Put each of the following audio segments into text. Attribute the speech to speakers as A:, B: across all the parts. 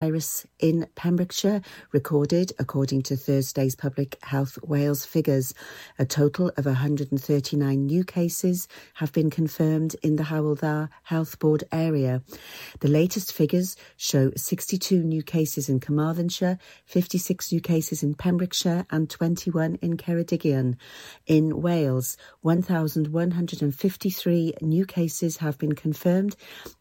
A: virus in Pembrokeshire recorded, according to Thursday's Public Health Wales figures. A total of 139 new cases have been confirmed in the Hywel Dda Health Board area. The latest figures show 62 new cases in Carmarthenshire, 56 new cases in Pembrokeshire, and 21 in Ceredigion. In Wales, 1,153 new cases have been confirmed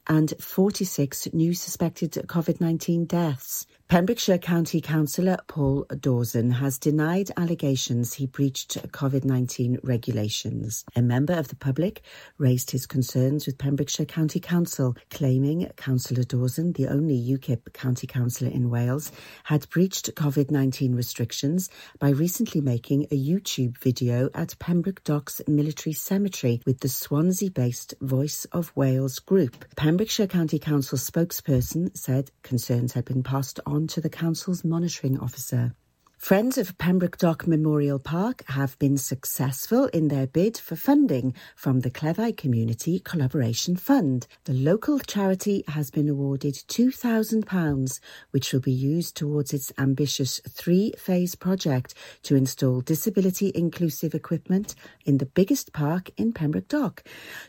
A: and 46 new suspected COVID 19 deaths. Pembrokeshire County Councillor Paul Dawson has denied allegations he breached COVID 19 regulations. A member of the public raised his concerns with Pembrokeshire County Council, claiming Councillor Dawson, the only UKIP county councillor in Wales, had breached COVID 19 restrictions by recently making a YouTube video at Pembroke Docks Military Cemetery with the Swansea based Voice of Wales group. Pembrokeshire County Council spokesperson said concerns had been passed on on to the Council's monitoring officer. Friends of Pembroke Dock Memorial Park have been successful in their bid for funding from the Cleddau Community Collaboration Fund. The local charity has been awarded £2,000, which will be used towards its ambitious three phase project to install disability inclusive equipment in the biggest park in Pembroke Dock.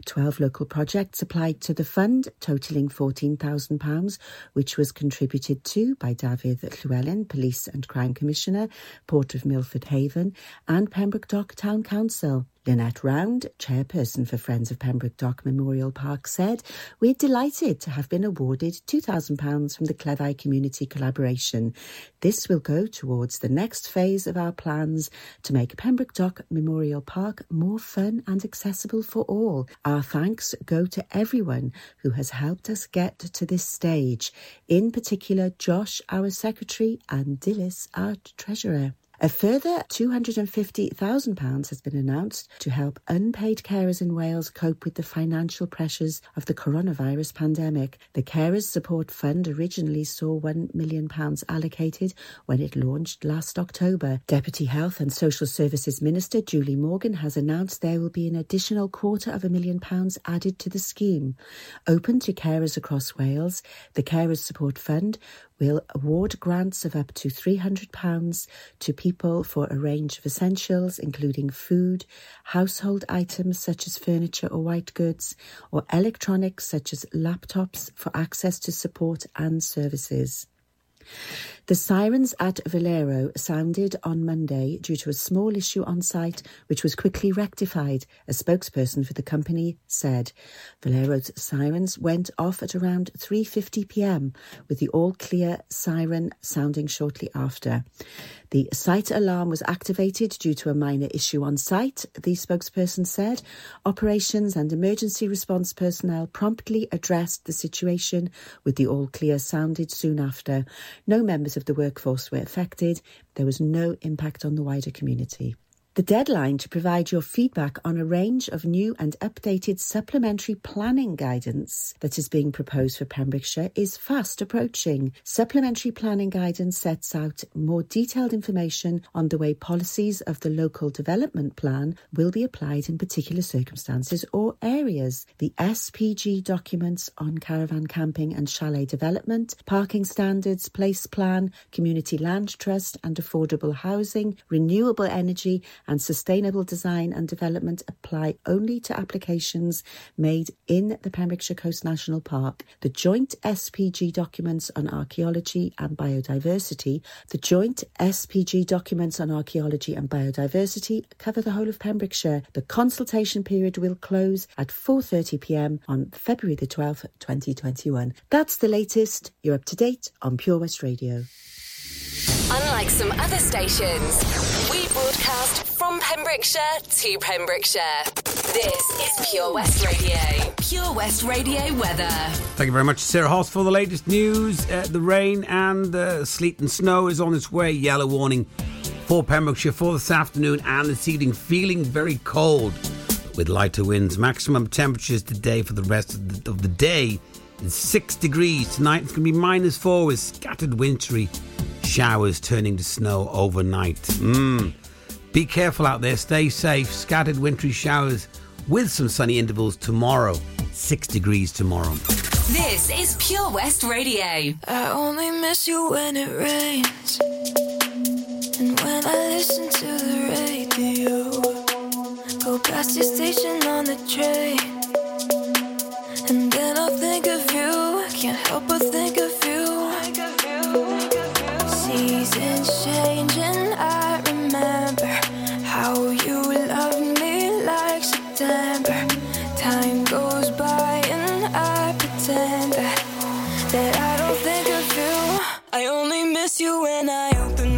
A: Twelve local projects applied to the fund, totalling £14,000, which was contributed to by Dafydd Llywelyn, Police and Crime Commissioner Port of Milford Haven, and Pembroke Dock Town Council. Lynette Round, chairperson for Friends of Pembroke Dock Memorial Park, said, We're delighted to have been awarded £2,000 from the Cleddau Community Collaboration. This will go towards the next phase of our plans to make Pembroke Dock Memorial Park more fun and accessible for all. Our thanks go to everyone who has helped us get to this stage, in particular Josh, our secretary, and Dilys, our treasurer. A further £250,000 has been announced to help unpaid carers in Wales cope with the financial pressures of the coronavirus pandemic. The Carers Support Fund originally saw £1 million allocated when it launched last October. Deputy Health and Social Services Minister Julie Morgan has announced there will be an additional quarter of a million pounds added to the scheme. Open to carers across Wales, the Carers Support Fund will award grants of up to £300 to people for a range of essentials, including food, household items such as furniture or white goods, or electronics such as laptops for access to support and services. The sirens at Valero sounded on Monday due to a small issue on site, which was quickly rectified, a spokesperson for the company said. Valero's sirens went off at around 3:50 p.m., with the all-clear siren sounding shortly after. The site alarm was activated due to a minor issue on site, the spokesperson said. Operations and emergency response personnel promptly addressed the situation, with the all clear sounded soon after. No members of the workforce were affected. There was no impact on the wider community. The deadline to provide your feedback on a range of new and updated supplementary planning guidance that is being proposed for Pembrokeshire is fast approaching. Supplementary planning guidance sets out more detailed information on the way policies of the local development plan will be applied in particular circumstances or areas. The SPG documents on caravan camping and chalet development, parking standards, place plan, community land trust and affordable housing, renewable energy and sustainable design and development apply only to applications made in the Pembrokeshire Coast National Park. The joint SPG documents on archaeology and biodiversity, the joint SPG documents on archaeology and biodiversity cover the whole of Pembrokeshire. The consultation period will close at 4:30 p.m. on February the 12th, 2021. That's the latest. You're up to date on Pure West Radio.
B: Unlike some other stations, we broadcast from Pembrokeshire to Pembrokeshire. This is Pure West Radio. Pure West Radio weather.
C: Thank you very much, Sarah Hoss, for the latest news. Uh, the rain and uh, sleet and snow is on its way. Yellow warning for Pembrokeshire for this afternoon and this evening. Feeling very cold with lighter winds. Maximum temperatures today for the rest of the, of the day is six degrees. Tonight it's going to be minus four with scattered wintry showers turning to snow overnight. Mm. Be careful out there, stay safe. Scattered wintry showers with some sunny intervals tomorrow. Six degrees tomorrow.
B: This is Pure West Radio.
D: I only miss you when it rains. And when I listen to the radio, go past your station on the train. And then I'll think of you. I can't help but think of you. Miss you when I open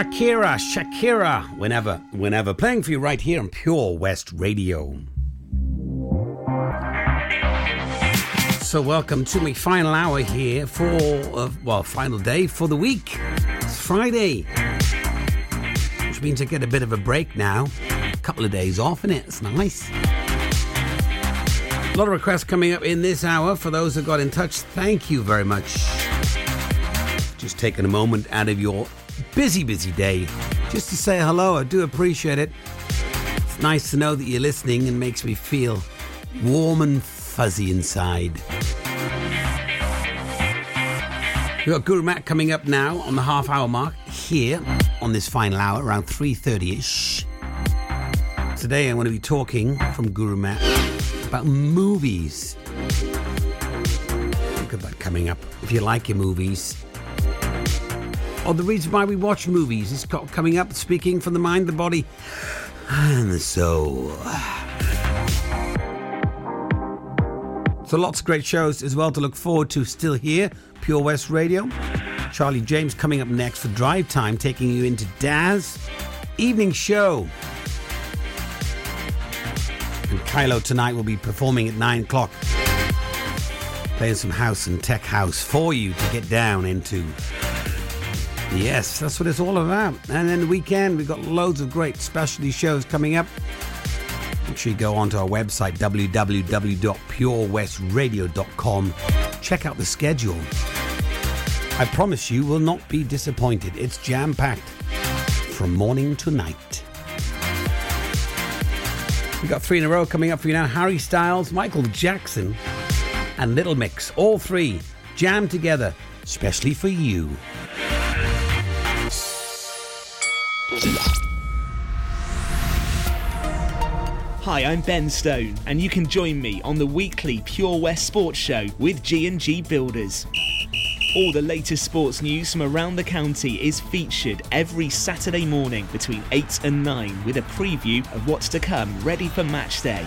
C: Shakira, Shakira, whenever, whenever. Playing for you right here on Pure West Radio. So, welcome to my final hour here for, uh, well, final day for the week. It's Friday, which means I get a bit of a break now. A couple of days off it. It's nice. A lot of requests coming up in this hour. For those that got in touch, thank you very much. Just taking a moment out of your busy, busy day just to say hello. I do appreciate it. It's nice to know that you're listening and makes me feel warm and fuzzy inside. We've got Guru Matt coming up now on the half hour mark here on this final hour around 3.30ish. Today I'm going to be talking from Guru Matt about movies. Look at that coming up. If you like your movies, or the reason why we watch movies is coming up, speaking from the mind, the body, and the soul. So lots of great shows as well to look forward to still here, Pure West Radio. Charlie James coming up next for Drive Time, taking you into Daz. Evening show. And Kylo tonight will be performing at 9 o'clock. Playing some house and tech house for you to get down into. Yes, that's what it's all about. And then the weekend, we've got loads of great specialty shows coming up. Make sure you go onto our website, www.purewestradio.com. Check out the schedule. I promise you will not be disappointed. It's jam packed from morning to night. We've got three in a row coming up for you now Harry Styles, Michael Jackson, and Little Mix. All three jammed together, especially for you.
E: Hi, I'm Ben Stone, and you can join me on the weekly Pure West Sports Show with G&G Builders. All the latest sports news from around the county is featured every Saturday morning between 8 and 9 with a preview of what's to come ready for match day.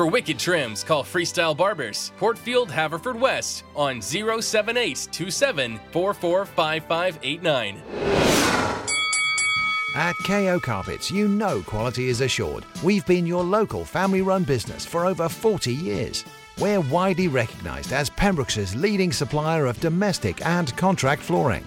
F: For wicked trims, call Freestyle Barbers, Portfield, Haverfordwest, on 07827 445589.
G: At KO Carpets, you know quality is assured. We've been your local family run business for over 40 years. We're widely recognised as Pembrokeshire's leading supplier of domestic and contract flooring.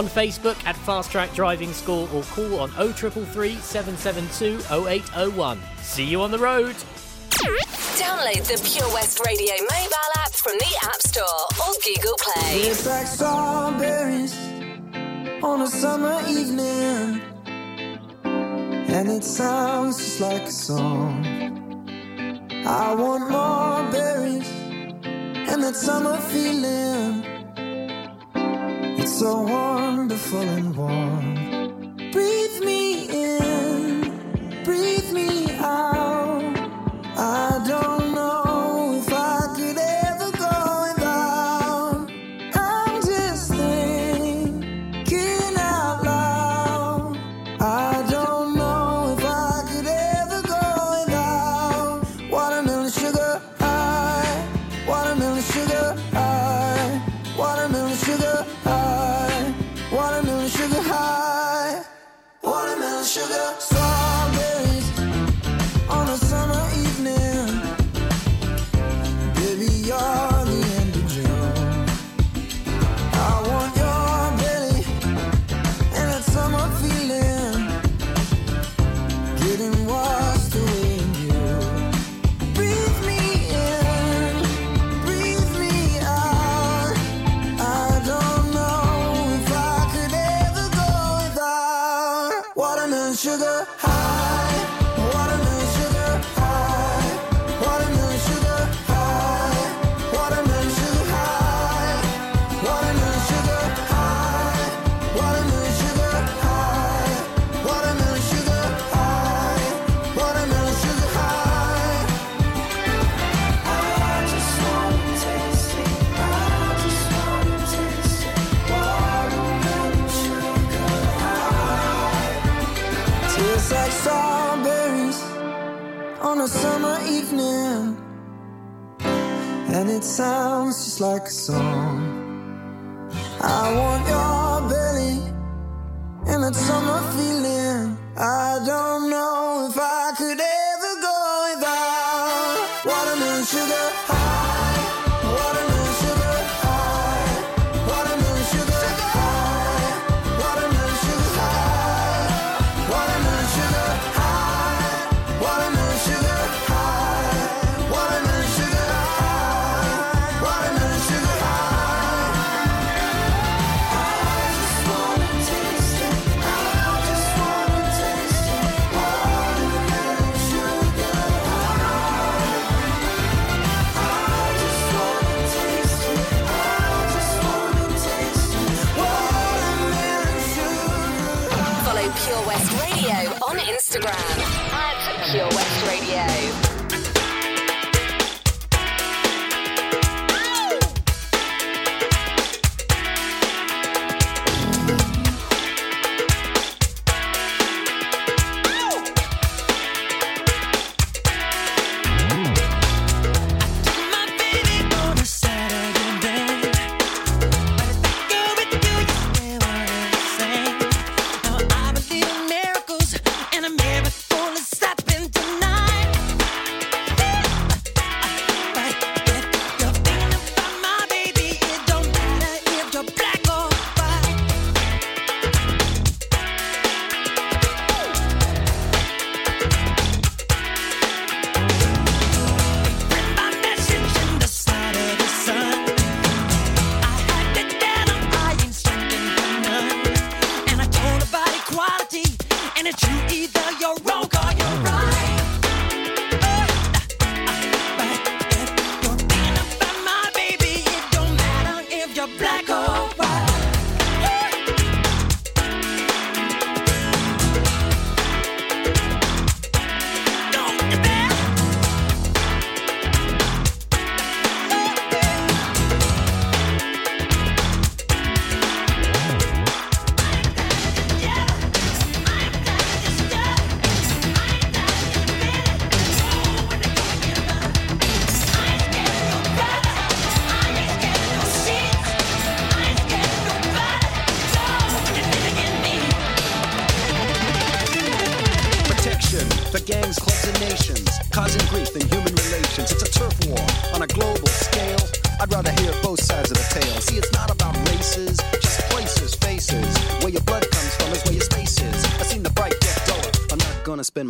H: on Facebook at Fast Track Driving School or call on 0333 772 0801. See you on the road.
B: Download the Pure West Radio mobile app from the App Store or Google Play.
I: It's like strawberries on a summer evening, and it sounds just like a song. I want more berries and that summer feeling so wonderful and warm. Breathe me in, breathe.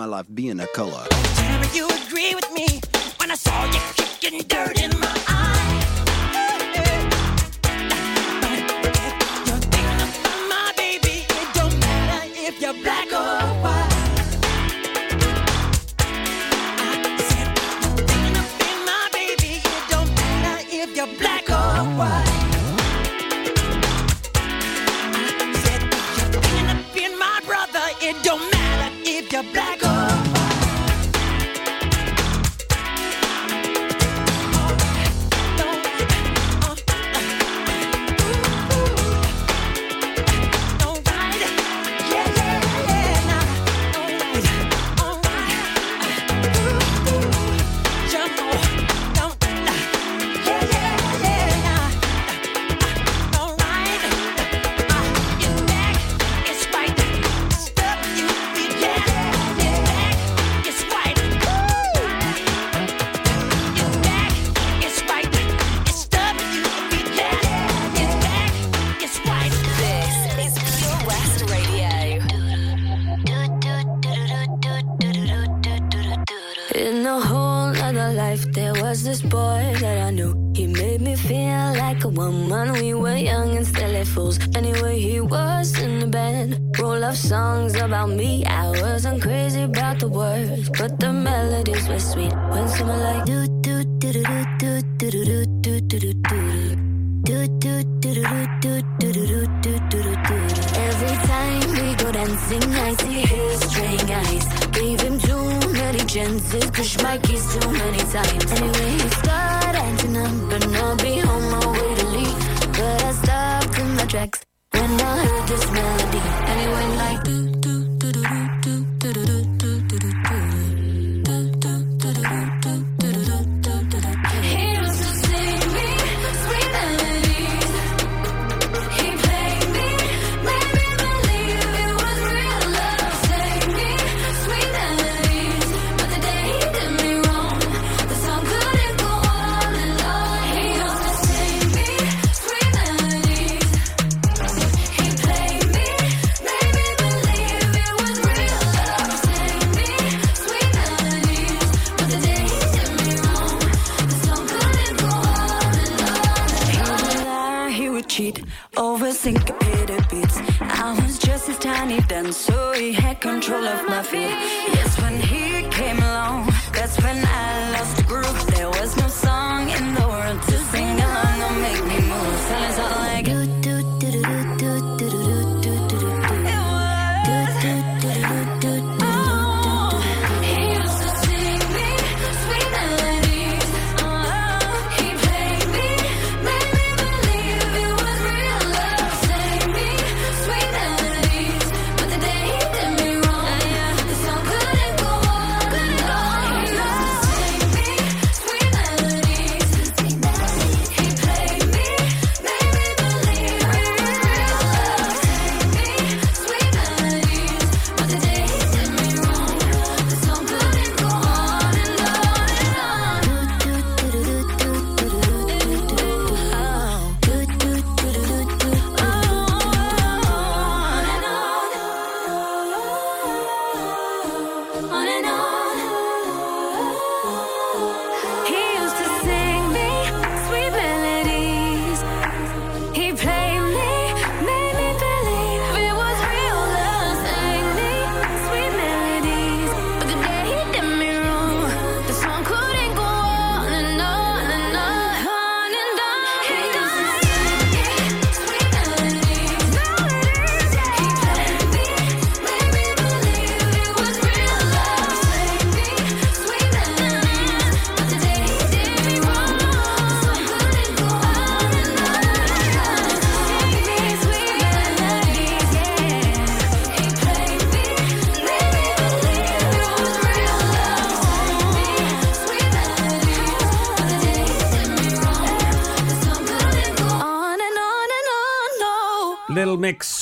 I: my life being a color.
J: You agree with me when I saw you kicking dirty.
K: this
L: man.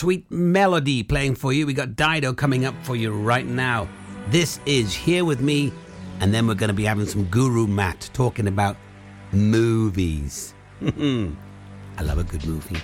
L: sweet melody
M: playing for you. We got Dido coming up for you right now. This is Here With Me, and then we're going to be having some Guru Matt talking about movies. I love a good movie.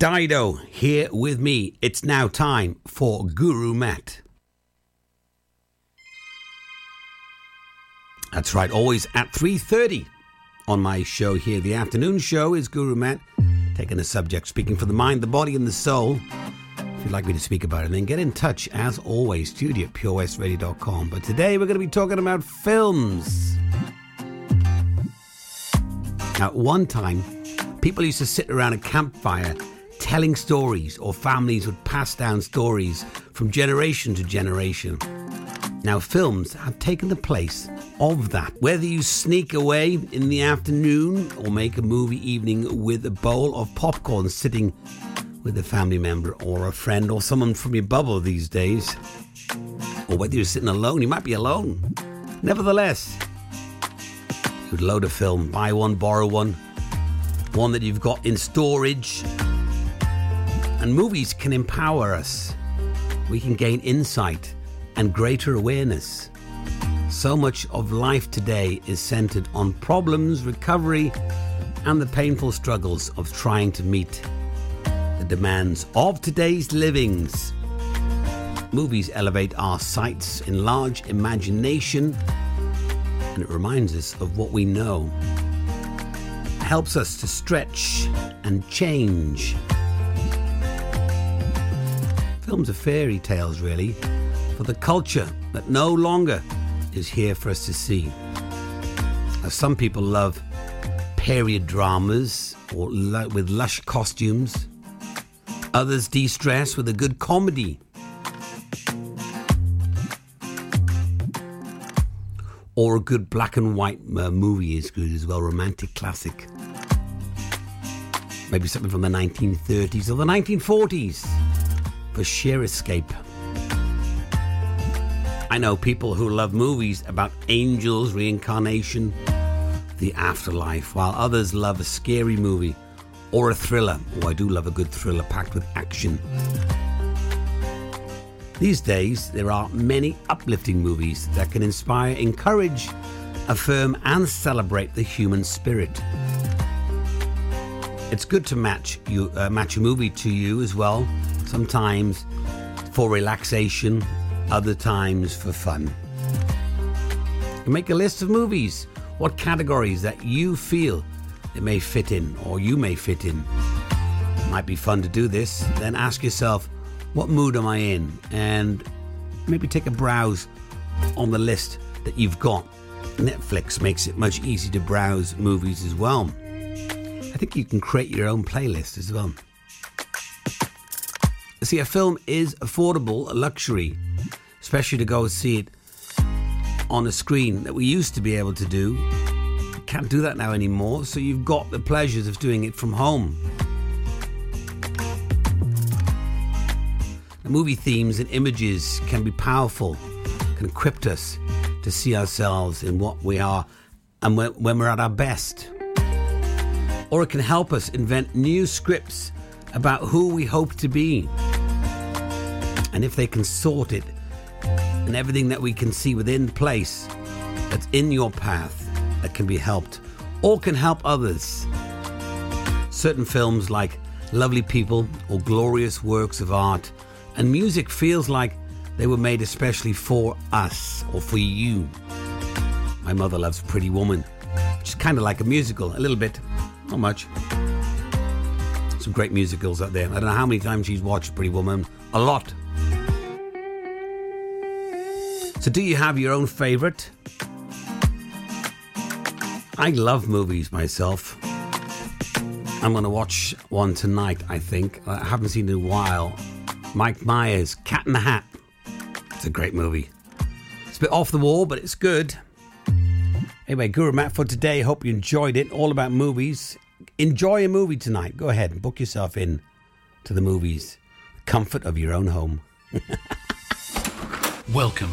C: Dido here with me. It's now time for Guru Matt. That's right, always at 3.30 on my show here. The afternoon show is Guru Matt, taking a subject, speaking for the mind, the body and the soul. If you'd like me to speak about it, then get in touch, as always, studio at purewestradio.com. But today we're going to be talking about films. Now, at one time, people used to sit around a campfire telling stories, or families would pass down stories from generation to generation. Now, films have taken the place of that. Whether you sneak away in the afternoon or make a movie evening with a bowl of popcorn sitting with a family member or a friend or someone from your bubble these days, or whether you're sitting alone, you might be alone. Nevertheless, you'd load a film, buy one, borrow one, one that you've got in storage. And movies can empower us. We can gain insight and greater awareness. So much of life today is centered on problems, recovery, and the painful struggles of trying to meet the demands of today's livings. Movies elevate our sights, enlarge imagination, and it reminds us of what we know. It helps us to stretch and change. Films are fairy tales, really, for the culture that no longer is here for us to see. Now, some people love period dramas or with lush costumes. Others de stress with a good comedy. Or a good black and white uh, movie is good as well, romantic classic. Maybe something from the 1930s or the 1940s for sheer escape. I know people who love movies about angels, reincarnation, the afterlife, while others love a scary movie or a thriller. Oh, I do love a good thriller packed with action. These days, there are many uplifting movies that can inspire, encourage, affirm, and celebrate the human spirit. It's good to match you uh, match a movie to you as well. Sometimes for relaxation, other times for fun. You make a list of movies, what categories that you feel they may fit in or you may fit in. Might be fun to do this. Then ask yourself, what mood am I in? And maybe take a browse on the list that you've got. Netflix makes it much easier to browse movies as well. I think you can create your own playlist as well. See, a film is affordable, a luxury, especially to go see it on a screen that we used to be able to do. Can't do that now anymore, so you've got the pleasures of doing it from home. The movie themes and images can be powerful, can equip us to see ourselves in what we are and when, when we're at our best. Or it can help us invent new scripts about who we hope to be. And if they can sort it and everything that we can see within place that's in your path that can be helped or can help others. Certain films like Lovely People or glorious works of art and music feels like they were made especially for us or for you. My mother loves Pretty Woman, which is kind of like a musical, a little bit, not much. Some great musicals out there. I don't know how many times she's watched Pretty Woman. A lot. So, do you have your own favourite? I love movies myself. I'm going to watch one tonight, I think. I haven't seen it in a while. Mike Myers, Cat in the Hat. It's a great movie. It's a bit off the wall, but it's good. Anyway, Guru Matt for today. Hope you enjoyed it. All about movies. Enjoy a movie tonight. Go ahead and book yourself in to the movies. Comfort of your own home.
N: Welcome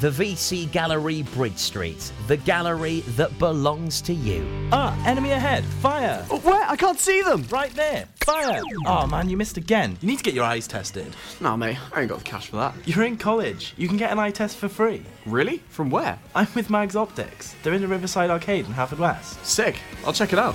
O: The VC Gallery Bridge Street, the gallery that belongs to you.
P: Ah, enemy ahead. Fire.
Q: where? I can't see them.
P: Right there. Fire. Oh man, you missed again. You need to get your eyes tested.
Q: Nah, mate, I ain't got the cash for that.
P: You're in college. You can get an eye test for free.
Q: Really? From where?
P: I'm with Mags Optics. They're in the Riverside Arcade in Haverfordwest.
Q: Sick. I'll check it out.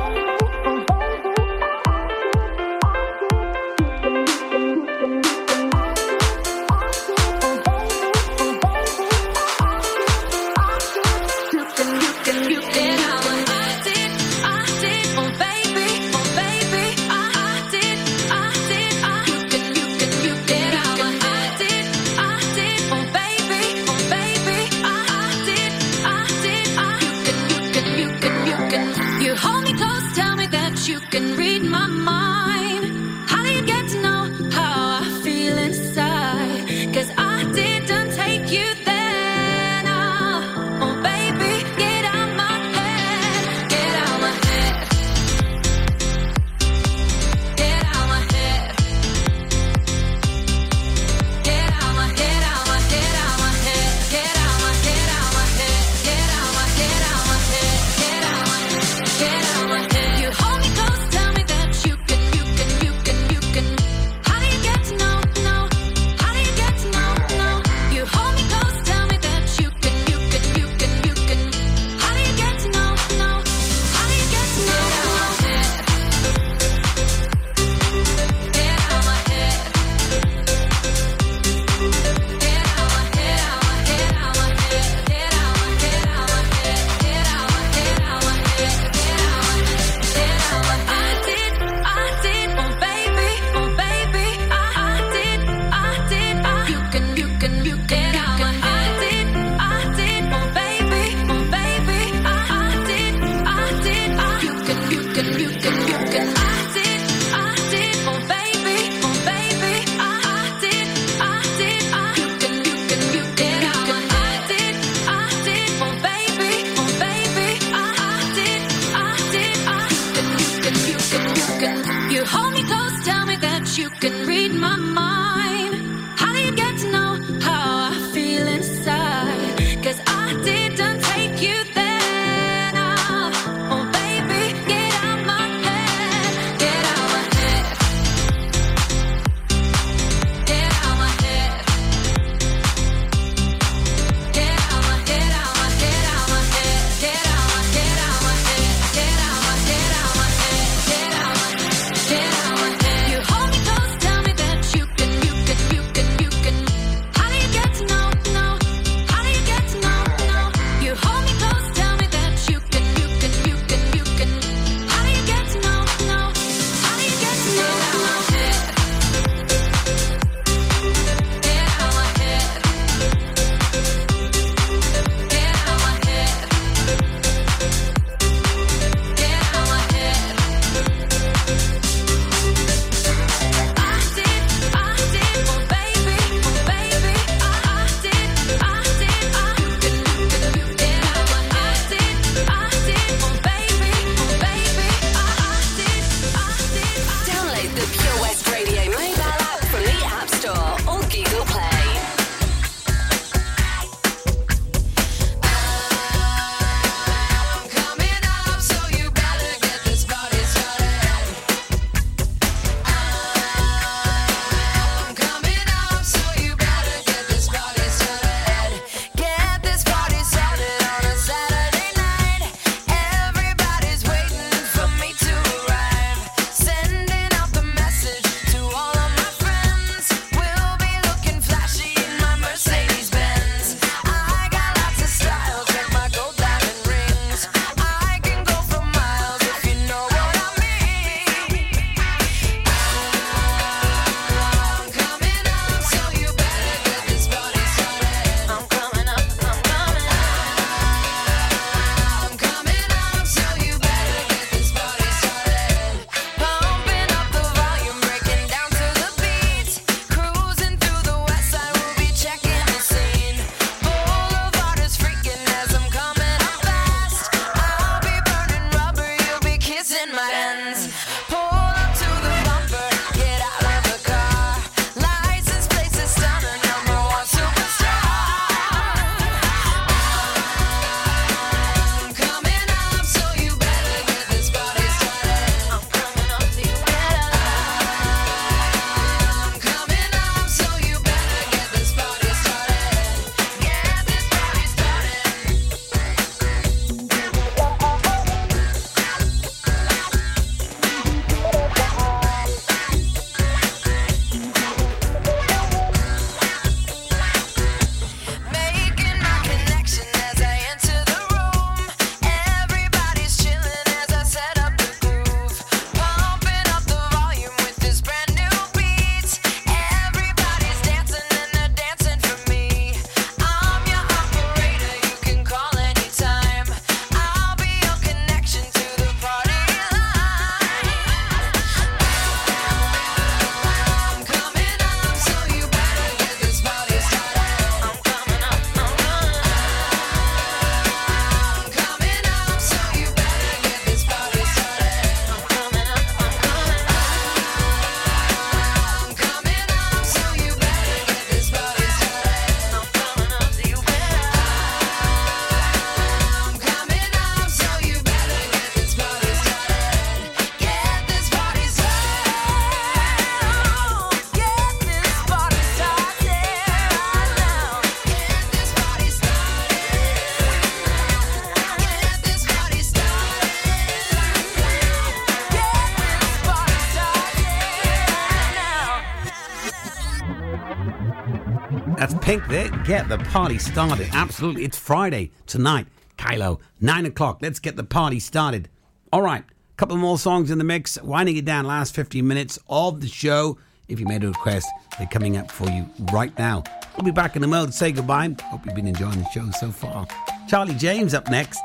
C: That's Pink. Get the party started. Absolutely. It's Friday tonight. Kylo, 9 o'clock. Let's get the party started. All right. A Couple more songs in the mix. Winding it down last 15 minutes of the show. If you made a request, they're coming up for you right now. We'll be back in a moment to say goodbye. Hope you've been enjoying the show so far. Charlie James up next.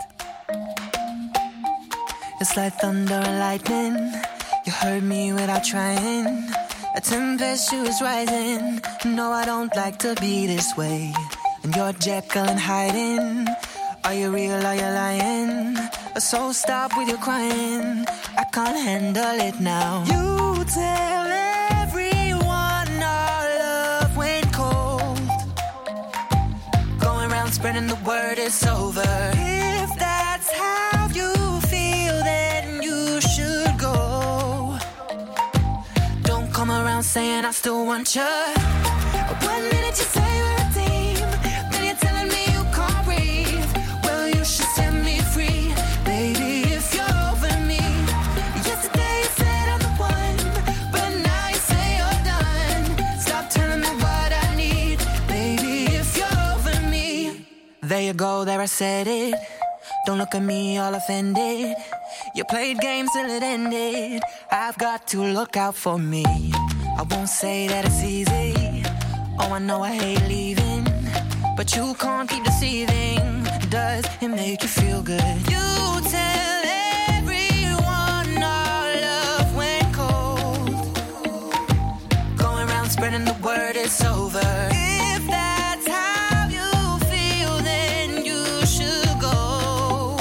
R: It's like thunder and lightning. You heard me without trying. A tempestuous rising. No, I don't like to be this way. And you're Jekyll and hiding. Are you real? Are you lying? So stop with your crying. I can't handle it now. You tell everyone our love went cold. Going around spreading the word it's over. Around saying I still want you. One minute you say we're a team, then you're telling me you can't breathe. Well, you should set me free, baby, if you're over me. Yesterday you said I'm the one, but now you say you're done. Stop telling me what I need, baby, if you're over me. There you go, there I said it. Don't look at me all offended. You played games till it ended. I've got to look out for me. I won't say that it's easy. Oh, I know I hate leaving. But you can't keep deceiving. Does it make you feel good? You tell everyone our love went cold. Going around spreading the word it's over. If that's how you feel, then you should go.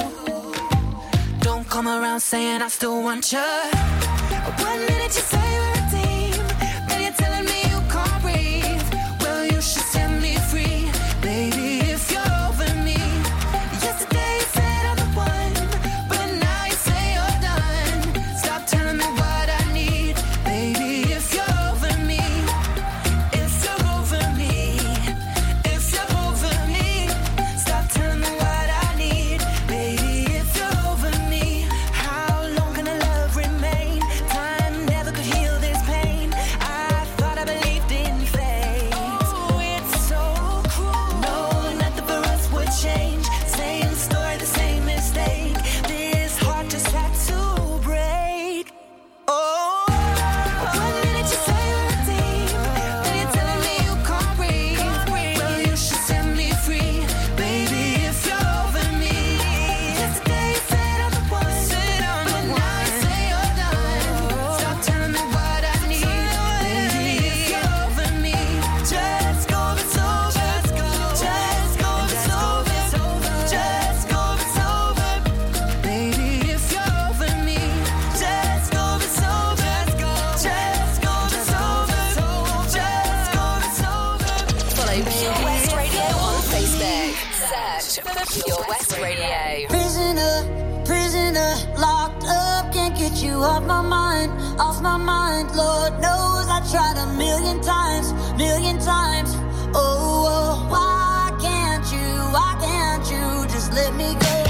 R: Don't come around saying I still want you. One minute you say
B: Pure West Radio on Facebook. Search for West Radio.
J: Prisoner, prisoner, locked up, can't get you off my mind, off my mind. Lord knows I tried a million times, million times. Oh, oh, why can't you, why can't you just let me go?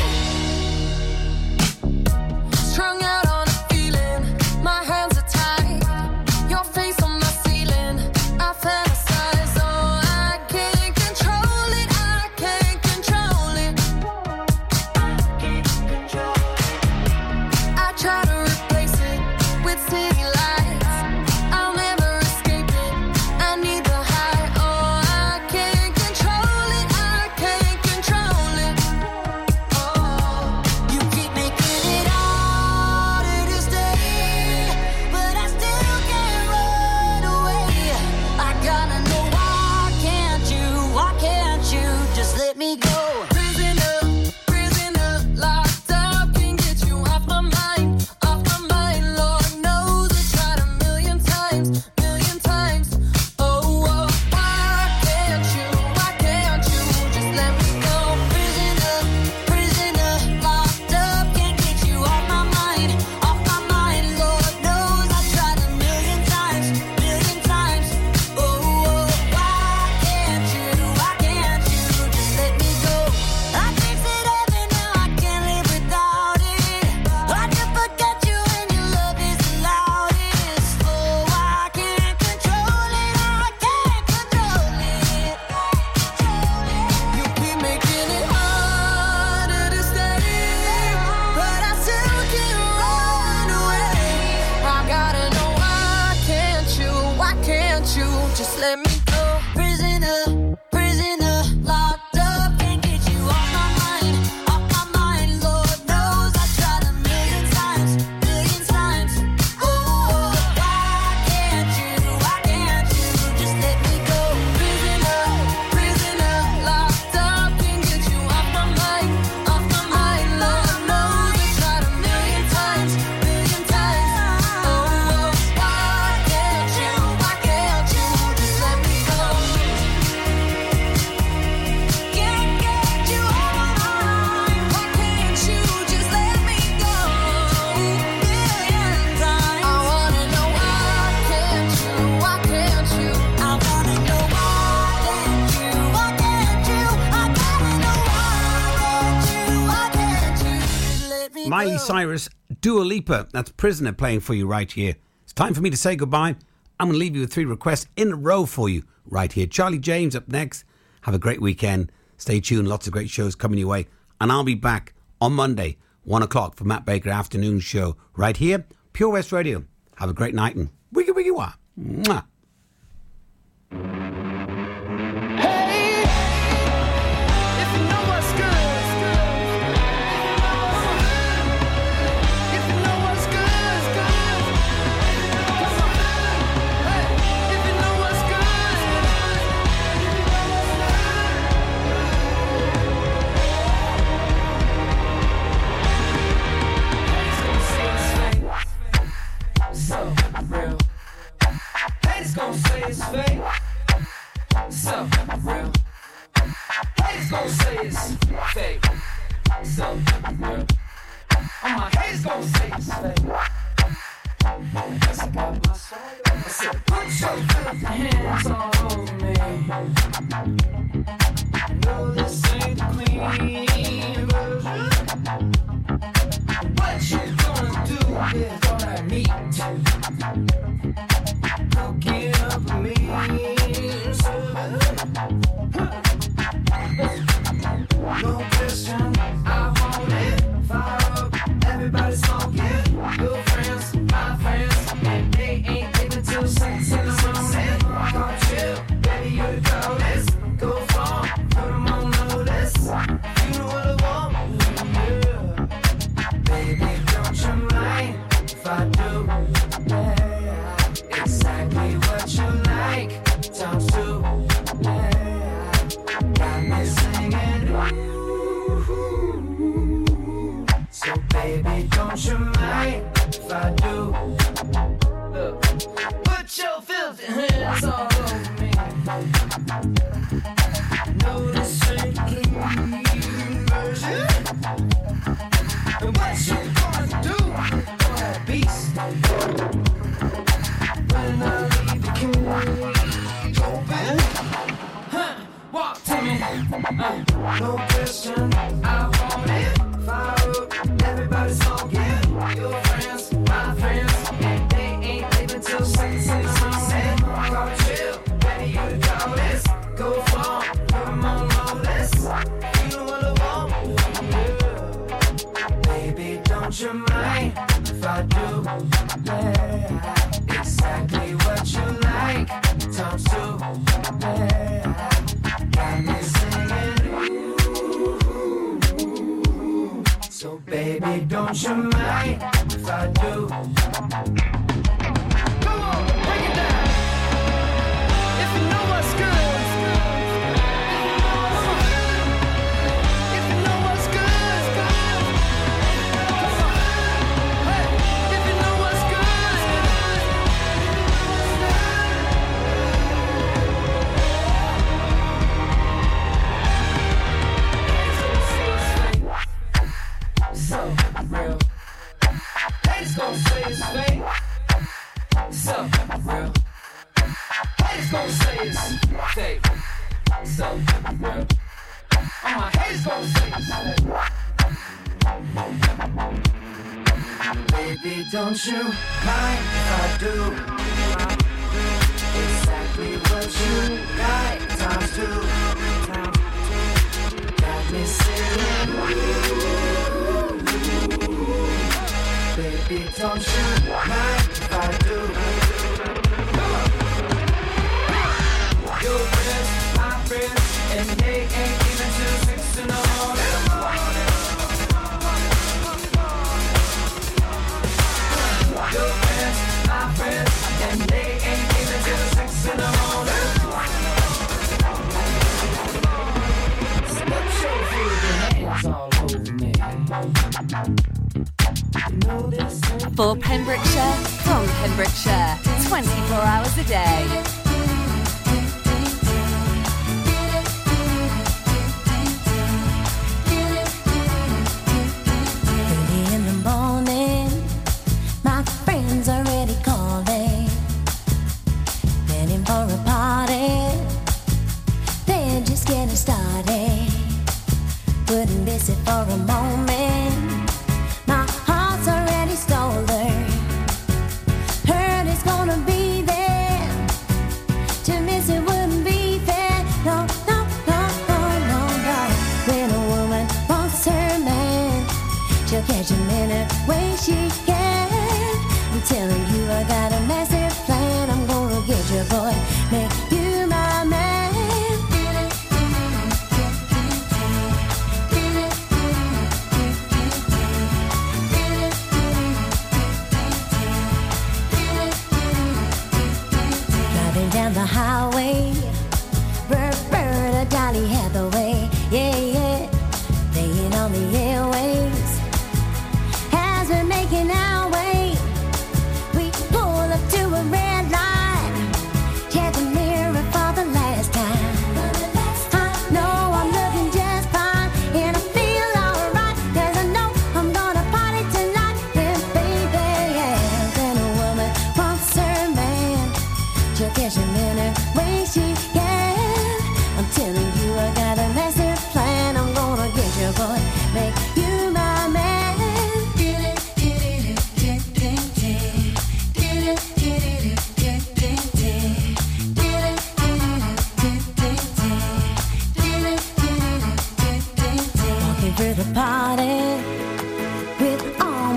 C: Cyrus, Dua Lipa. That's Prisoner playing for you right here. It's time for me to say goodbye. I'm going to leave you with three requests in a row for you right here. Charlie James up next. Have a great weekend. Stay tuned. Lots of great shows coming your way. And I'll be back on Monday, 1 o'clock for Matt Baker Afternoon Show right here. Pure West Radio. Have a great night and wiggy wiggy wah. Mwah.
I: It's fake. So real. Haters gon' say it's fake. So real. All my haters gon' say it's fake. Yes, I got my soul. I said, put your filthy hands all over me. Baby, mind if I do? Yeah, exactly what you like. Times two. Yeah, got me singing. Ooh. So baby, don't you mind if I do? It's fake. So real. Haters gon' say it's fake. So real. My haters gon' say it's fake. Baby, don't you mind I do? Exactly what you like, times two. Got me singing. Baby, don't you mind if I do? Your friends, my friends, and they ain't even till in friends, my friends, and they ain't even six in the morning.
B: For Pembrokeshire, from Pembrokeshire, 24 hours a day.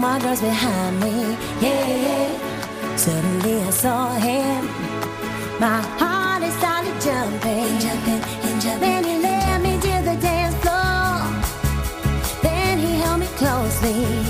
J: my
I: girls behind me. Yeah, suddenly I saw him. My heart is started jumping, and jumping, and jumping. Then he led me to the dance floor. Then he held me closely.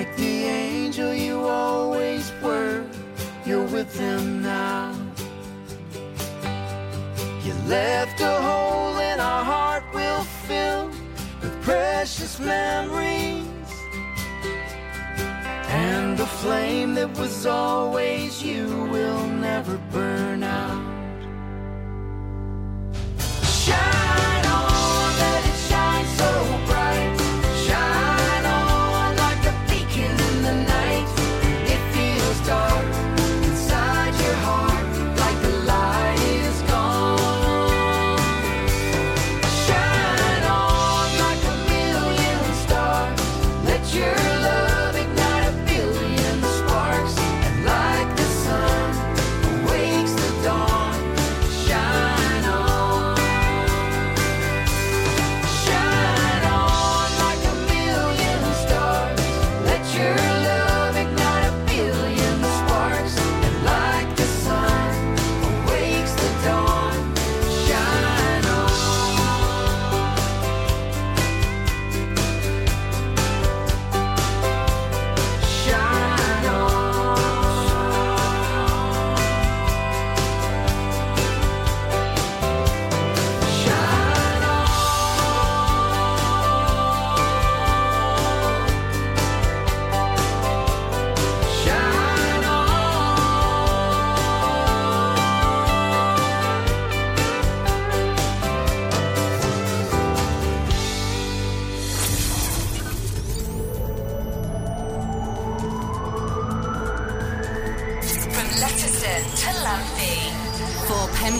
S: like the angel you always were. You're with them now. You left a hole in our heart will fill with precious memories. And the flame that was always you will never burn out.